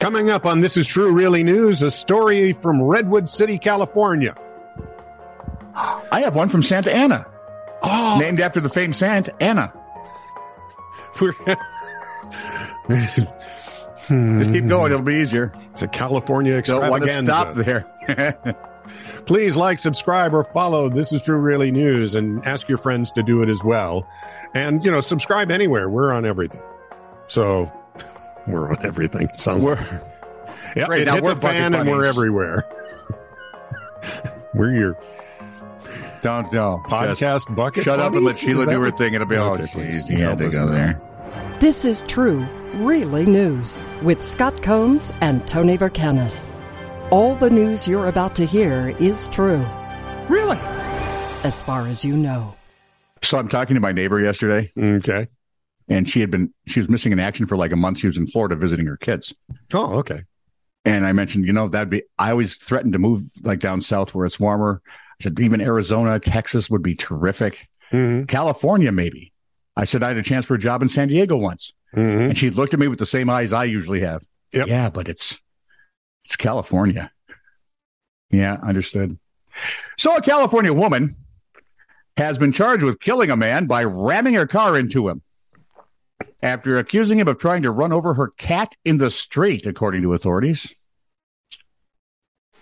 Coming up on This Is True Really News, a story from Redwood City, California. I have one from Santa Ana. Oh, Named after the famed Santa Ana. we're- Just keep hmm. going. It'll be easier. it's a California Don't want to extravaganza. stop there. Please like, subscribe, or follow This Is True Really News and ask your friends to do it as well. And, you know, subscribe anywhere. We're on everything. So we're on everything. Sounds We're- Yep, Great, it now hit we're the fan Bucket and we're everywhere. we're your Don't know. Just podcast bucket. shut up and let buddies? Sheila do her thing. It'll be all Okay, oh, please. jeez, you had to go now. there. This is true, really news with Scott Combs and Tony Vercanis. All the news you're about to hear is true, Really? as far as you know. So I'm talking to my neighbor yesterday, Okay. And she had been she was missing in action for like a month. She was in Florida visiting her kids, Oh, okay. and I mentioned, you know, that'd be. I always threatened to move like down south where it's warmer. I said even Arizona, Texas would be terrific. Mm-hmm. California, maybe. I said I had a chance for a job in San Diego once, Mm-hmm. and she looked at me with the same eyes I usually have. Yep. Yeah, but it's it's California. Yeah, understood. So a California woman has been charged with killing a man by ramming her car into him after accusing him of trying to run over her cat in the street, according to authorities.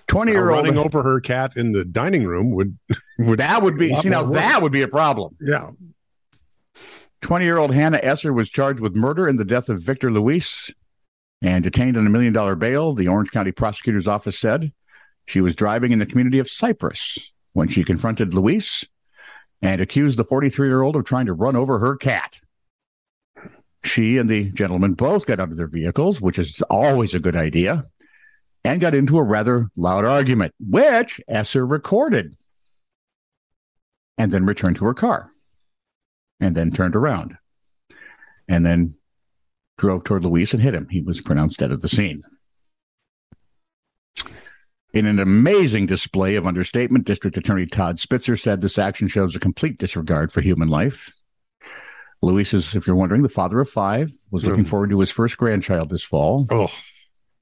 20 year old. running over her cat in the dining room would would That would be, see, now work. that would be a problem. yeah 20 year old Hannah Esser was charged with murder in the death of Victor Luis and detained on a million dollar bail, the Orange County prosecutor's office said. She was driving in the community of Cypress when she confronted Luis and accused the 43 year old of trying to run over her cat. She and the gentleman both got out of their vehicles, which is always a good idea, and got into a rather loud argument, which Esser recorded and then returned to her car and then turned around and then drove toward Luis and hit him. He was pronounced dead at the scene. In an amazing display of understatement, District Attorney Todd Spitzer said this action shows a complete disregard for human life. Luis is, if you're wondering, the father of five, was looking Hmm. forward to his first grandchild this fall, oh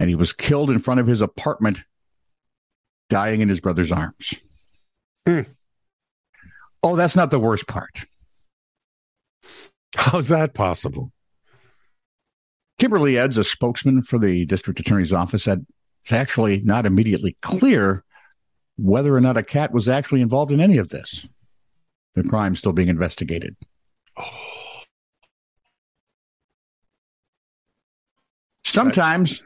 and he was killed in front of his apartment, dying in his brother's arms. Hmm. Oh, that's not the worst part. how's that possible Kimberly Edds, a spokesman for the district attorney's office, said it's actually not immediately clear whether or not a cat was actually involved in any of this. The crime's still being investigated. Sometimes,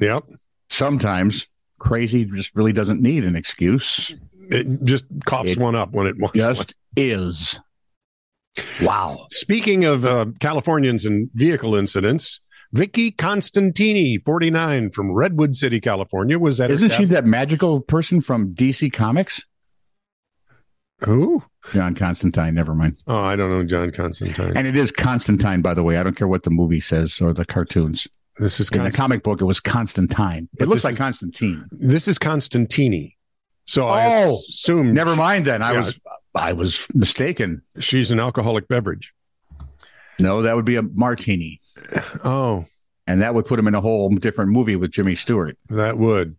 yep sometimes crazy just really doesn't need an excuse. it just coughs It one up when it wants one. Just is. Wow. Speaking of uh, Californians and vehicle incidents, Vicky Constantini, 49, from Redwood City, California, was at Isn't she that magical person from DC Comics? Who? John Constantine, never mind. Oh, I don't know John Constantine. And it is Constantine, by the way. I don't care what the movie says or the cartoons. This is In the comic book, it was Constantine. It looks like is- Constantine. This is Constantini. So I Oh, assume Never mind then. I Yeah. was I was mistaken. she's an alcoholic beverage. No, that would be a martini. Oh, And that would put him in a whole different movie with Jimmy Stewart. that would.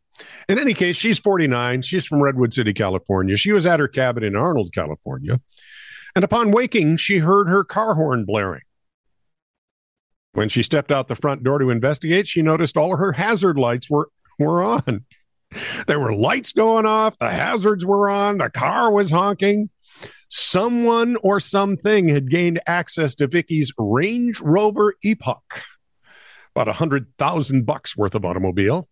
In any case, she's 49. She's from Redwood City, California. She was at her cabin in Arnold, California. And upon waking, she heard her car horn blaring. When she stepped out the front door to investigate, she noticed all her hazard lights were, were on. There were lights going off, the hazards were on, the car was honking. Someone or something had gained access to Vicky's Range Rover Evoque, about a hundred thousand bucks worth of automobile.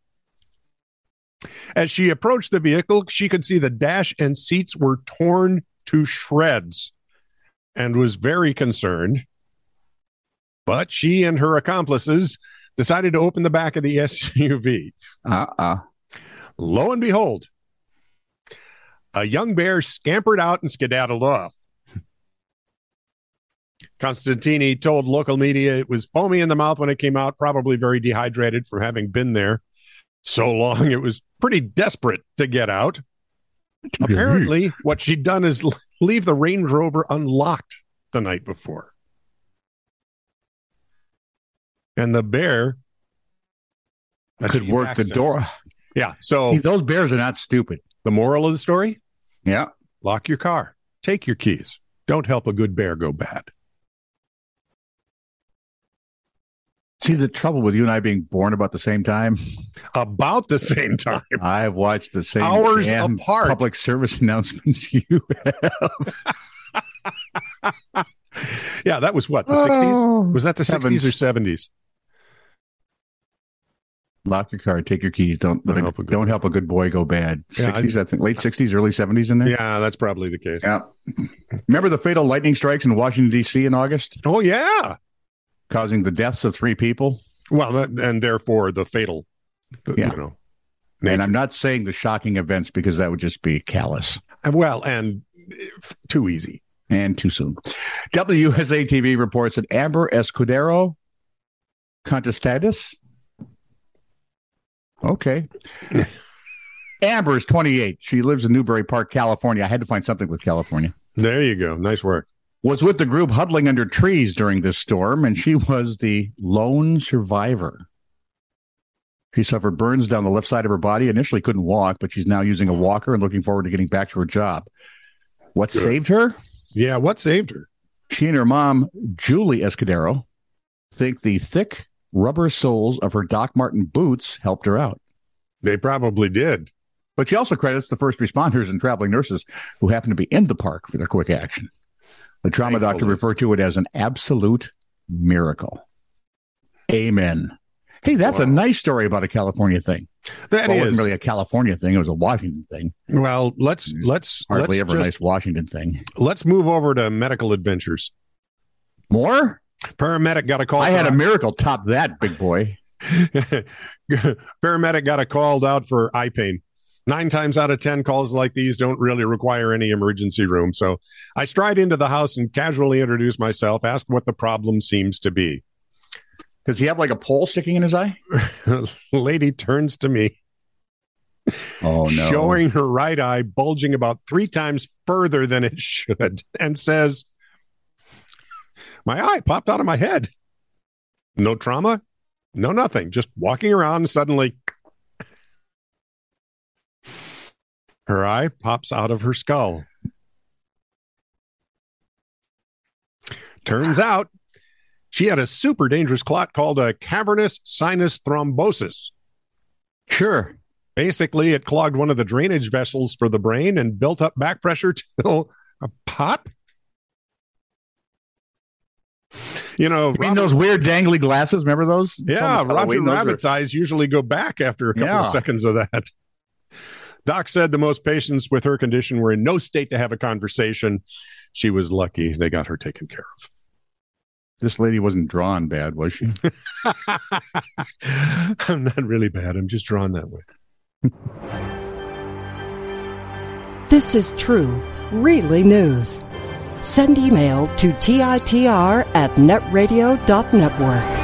As she approached the vehicle, she could see the dash and seats were torn to shreds and was very concerned. But she and her accomplices decided to open the back of the SUV. Uh-uh. Lo and behold, a young bear scampered out and skedaddled off. Constantini told local media it was foamy in the mouth when it came out, probably very dehydrated from having been there so long. It was pretty desperate to get out. Apparently, what she'd done is leave the Range Rover unlocked the night before. And the bear could work the door. Yeah. So See, those bears are not stupid. the moral of the story: Yeah. lock your car, take your keys. Don't help a good bear go bad. See, the trouble with you and I being born about the same time, About the same time. I've watched the same Hours apart. public service announcements you have. Yeah, that was what the sixties. Oh, Was that the sixties or seventies? Lock your car, take your keys. Don't let Don't a- help a good don't help a good boy go bad. Yeah, I- Sixties, I, think, late sixties, early seventies in there. Yeah, that's probably the case. Yeah. Remember the fatal lightning strikes in Washington D.C. in August, Oh yeah. causing the deaths of three people. Well, that, and therefore the fatal. the- Yeah. You know. And. I'm not saying the shocking events because that would just be callous well, and eh, f- too easy. And too soon. WSA TV reports that Amber Escudero Kontostathis. Okay. Amber is 28. She lives in Newbury Park, California. I had to find something with California. There you go. Nice work. Was with the group huddling under trees during this storm, and she was the lone survivor. She suffered burns down the left side of her body. Initially couldn't walk, but she's now using a walker and looking forward to getting back to her job. What Good. saved her? Yeah. What saved her? She and her mom, Julie Escudero, think the thick rubber soles of her Doc Martens boots helped her out. They probably did. But she also credits the first responders and traveling nurses who happened to be in the park for their quick action. The trauma doctor referred to it as an absolute miracle. Amen. Hey, that's a nice story about a California thing. That well, wasn't really a California thing; it was a Washington thing. well. Let's mm-hmm. let's Hardly let's ever a just, nice Washington thing. let's move over to medical adventures. More? Paramedic got a call. I had a miracle top that, big boy. Paramedic got a called out for eye pain. Nine times out of 10 calls like these don't really require any emergency room. So I stride into the house and casually introduce myself, ask what the problem seems to be. Does he have like a pole sticking in his eye? Lady turns to me, Oh no! showing her right eye bulging about three times further than it should, and says, My eye popped out of my head. No trauma, no nothing, just walking around suddenly. Her eye pops out of her skull. Turns out she had a super dangerous clot called a cavernous sinus thrombosis. Sure. Basically, it clogged one of the drainage vessels for the brain and built up back pressure till a pop. You know, You mean Robert- those weird dangly glasses? Remember those? yeah, Roger. Those are- Rabbit's eyes usually go back after a couple Yeah. of seconds of that. Doc said the most patients with her condition were in no state to have a conversation. She was lucky they got her taken care This lady wasn't drawn bad, was she? I'm not really bad. I'm just drawn that way. This is true, really news. Send email to TITR at netradio.network.